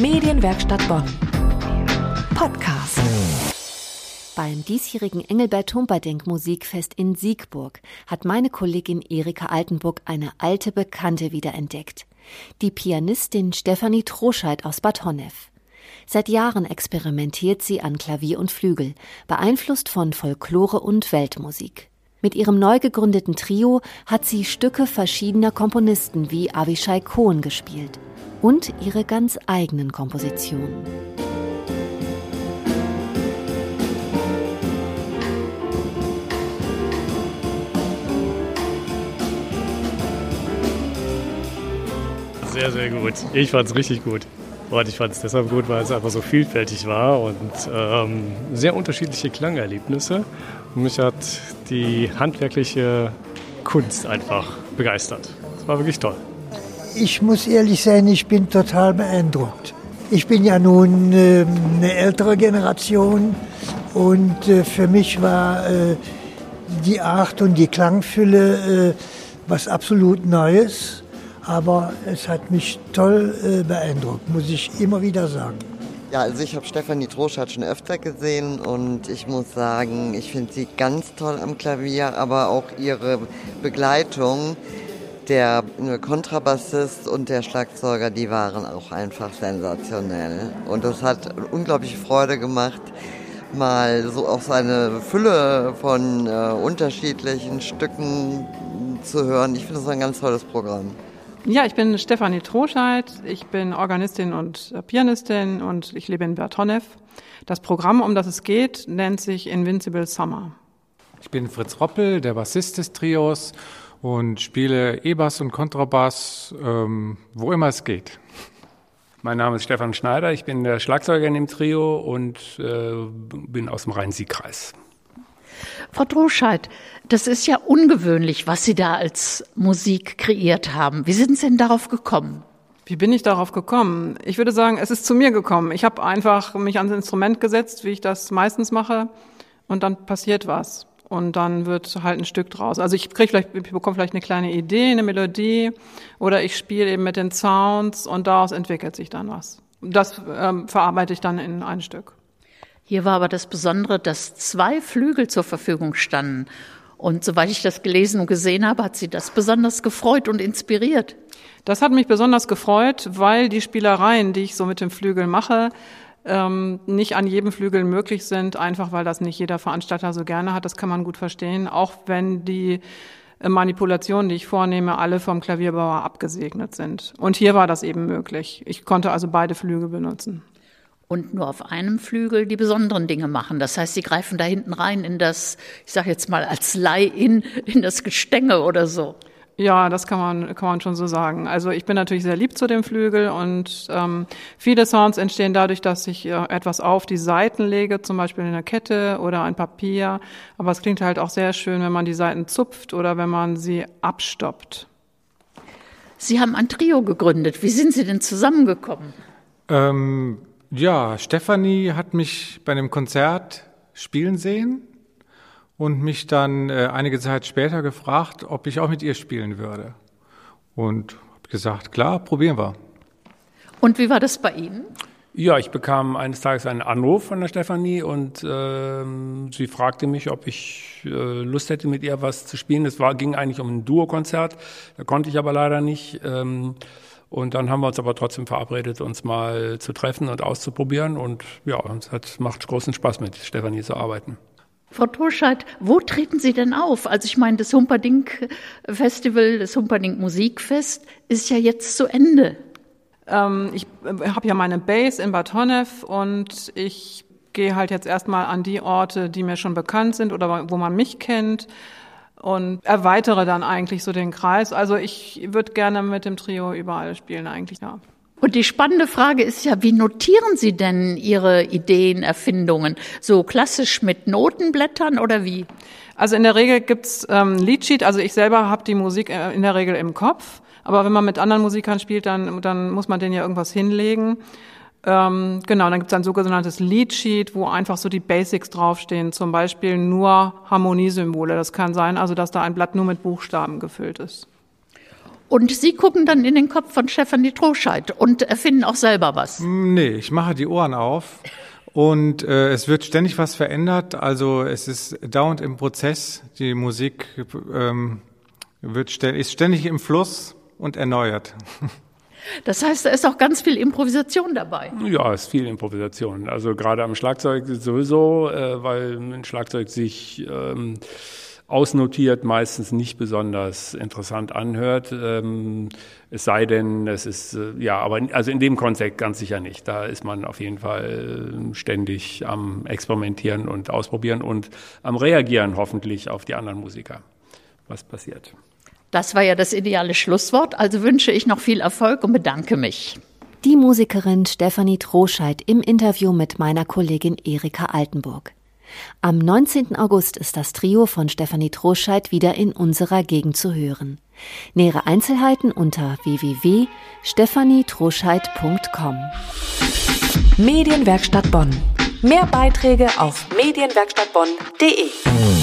Medienwerkstatt Bonn. Podcast. Beim diesjährigen Engelbert Humperdinck Musikfest in Siegburg hat meine Kollegin Erika Altenburg eine alte Bekannte wiederentdeckt. Die Pianistin Stefanie Troscheid aus Bad Honnef. Seit Jahren experimentiert sie an Klavier und Flügel, beeinflusst von Folklore und Weltmusik. Mit ihrem neu gegründeten Trio hat sie Stücke verschiedener Komponisten wie Avishai Cohen gespielt und ihre ganz eigenen Kompositionen. Sehr, sehr gut. Ich fand es richtig gut. Und ich fand es deshalb gut, weil es einfach so vielfältig war und ähm, sehr unterschiedliche Klangerlebnisse. Und mich hat die handwerkliche Kunst einfach begeistert. Es war wirklich toll. Ich muss ehrlich sein, ich bin total beeindruckt. Ich bin ja nun äh, eine ältere Generation und äh, für mich war äh, die Art und die Klangfülle äh, was absolut Neues. Aber es hat mich toll äh, beeindruckt, muss ich immer wieder sagen. Ja, also ich habe Stefanie Troschat schon öfter gesehen und ich muss sagen, ich finde sie ganz toll am Klavier, aber auch ihre Begleitung, der Kontrabassist und der Schlagzeuger, die waren auch einfach sensationell. Und das hat unglaubliche Freude gemacht, mal so auf so eine Fülle von äh, unterschiedlichen Stücken zu hören. Ich finde das ein ganz tolles Programm. Ja, ich bin Stefanie Troscheid. Ich bin Organistin und Pianistin und ich lebe in Bertonev. Das Programm, um das es geht, nennt sich Invincible Summer. Ich bin Fritz Roppel, der Bassist des Trios und spiele E-Bass und Kontrabass, ähm, wo immer es geht. Mein Name ist Stefan Schneider, ich bin der Schlagzeuger in dem Trio und äh, bin aus dem Rhein-Sieg-Kreis. Frau Droscheid, das ist ja ungewöhnlich, was Sie da als Musik kreiert haben. Wie sind Sie denn darauf gekommen? Wie bin ich darauf gekommen? Ich würde sagen, es ist zu mir gekommen. Ich habe einfach mich ans Instrument gesetzt, wie ich das meistens mache, und dann passiert was. Und dann wird halt ein Stück draus. Also ich kriege vielleicht, ich bekomme vielleicht eine kleine Idee, eine Melodie, oder ich spiele eben mit den Sounds und daraus entwickelt sich dann was. Das ähm, verarbeite ich dann in ein Stück. Hier war aber das Besondere, dass zwei Flügel zur Verfügung standen. Und soweit ich das gelesen und gesehen habe, hat sie das besonders gefreut und inspiriert. Das hat mich besonders gefreut, weil die Spielereien, die ich so mit dem Flügel mache, ähm, nicht an jedem Flügel möglich sind, einfach weil das nicht jeder Veranstalter so gerne hat. Das kann man gut verstehen, auch wenn die äh, Manipulationen, die ich vornehme, alle vom Klavierbauer abgesegnet sind. Und hier war das eben möglich. Ich konnte also beide Flügel benutzen und nur auf einem Flügel die besonderen Dinge machen. Das heißt, sie greifen da hinten rein in das, ich sage jetzt mal als Leih-In, in das Gestänge oder so. Ja, das kann man, kann man schon so sagen. Also ich bin natürlich sehr lieb zu dem Flügel und ähm, viele Sounds entstehen dadurch, dass ich äh, etwas auf die Seiten lege, zum Beispiel in einer Kette oder ein Papier. Aber es klingt halt auch sehr schön, wenn man die Seiten zupft oder wenn man sie abstoppt. Sie haben ein Trio gegründet. Wie sind Sie denn zusammengekommen? Ähm, ja, Stefanie hat mich bei einem Konzert spielen sehen und mich dann äh, einige Zeit später gefragt, ob ich auch mit ihr spielen würde. Und habe gesagt, klar, probieren wir. Und wie war das bei Ihnen? Ja, ich bekam eines Tages einen Anruf von der Stefanie und äh, sie fragte mich, ob ich äh, Lust hätte, mit ihr was zu spielen. Es war, ging eigentlich um ein Duo-Konzert, da konnte ich aber leider nicht. Ähm, und dann haben wir uns aber trotzdem verabredet, uns mal zu treffen und auszuprobieren. Und ja, es hat, macht großen Spaß mit Stefanie zu arbeiten. Frau Torscheid, wo treten Sie denn auf? Also ich meine, das Humperdinck Festival, das Humperdinck Musikfest ist ja jetzt zu Ende. Ähm, ich äh, habe ja meine Base in Bad Honnef und ich gehe halt jetzt erstmal an die Orte, die mir schon bekannt sind oder wo man mich kennt und erweitere dann eigentlich so den Kreis. Also ich würde gerne mit dem Trio überall spielen eigentlich, ja. Und die spannende Frage ist ja, wie notieren Sie denn Ihre Ideen, Erfindungen? So klassisch mit Notenblättern oder wie? Also in der Regel gibt's ähm, Leadsheet, also ich selber habe die Musik äh, in der Regel im Kopf, aber wenn man mit anderen Musikern spielt, dann, dann muss man denen ja irgendwas hinlegen. Ähm, genau, dann gibt es ein sogenanntes Lead Sheet, wo einfach so die Basics draufstehen, zum Beispiel nur Harmoniesymbole. Das kann sein, also dass da ein Blatt nur mit Buchstaben gefüllt ist. Und Sie gucken dann in den Kopf von Stefanie Troscheid und erfinden auch selber was. Nee, ich mache die Ohren auf und äh, es wird ständig was verändert. Also es ist dauernd im Prozess. Die Musik ähm, wird st ist ständig im Fluss und erneuert. Das heißt, da ist auch ganz viel Improvisation dabei. Ja, es ist viel Improvisation. Also gerade am Schlagzeug sowieso, äh, weil ein Schlagzeug sich ähm, ausnotiert meistens nicht besonders interessant anhört. Ähm, es sei denn, es ist, äh, ja, aber also in dem Kontext ganz sicher nicht. Da ist man auf jeden Fall äh, ständig am Experimentieren und Ausprobieren und am Reagieren hoffentlich auf die anderen Musiker, was passiert. Das war ja das ideale Schlusswort. Also wünsche ich noch viel Erfolg und bedanke mich. Die Musikerin Stefanie Troscheid im Interview mit meiner Kollegin Erika Altenburg. Am 19. August ist das Trio von Stefanie Troscheid wieder in unserer Gegend zu hören. Nähere Einzelheiten unter www.stephanietroscheid.com. Medienwerkstatt Bonn. Mehr Beiträge auf medienwerkstattbonn.de.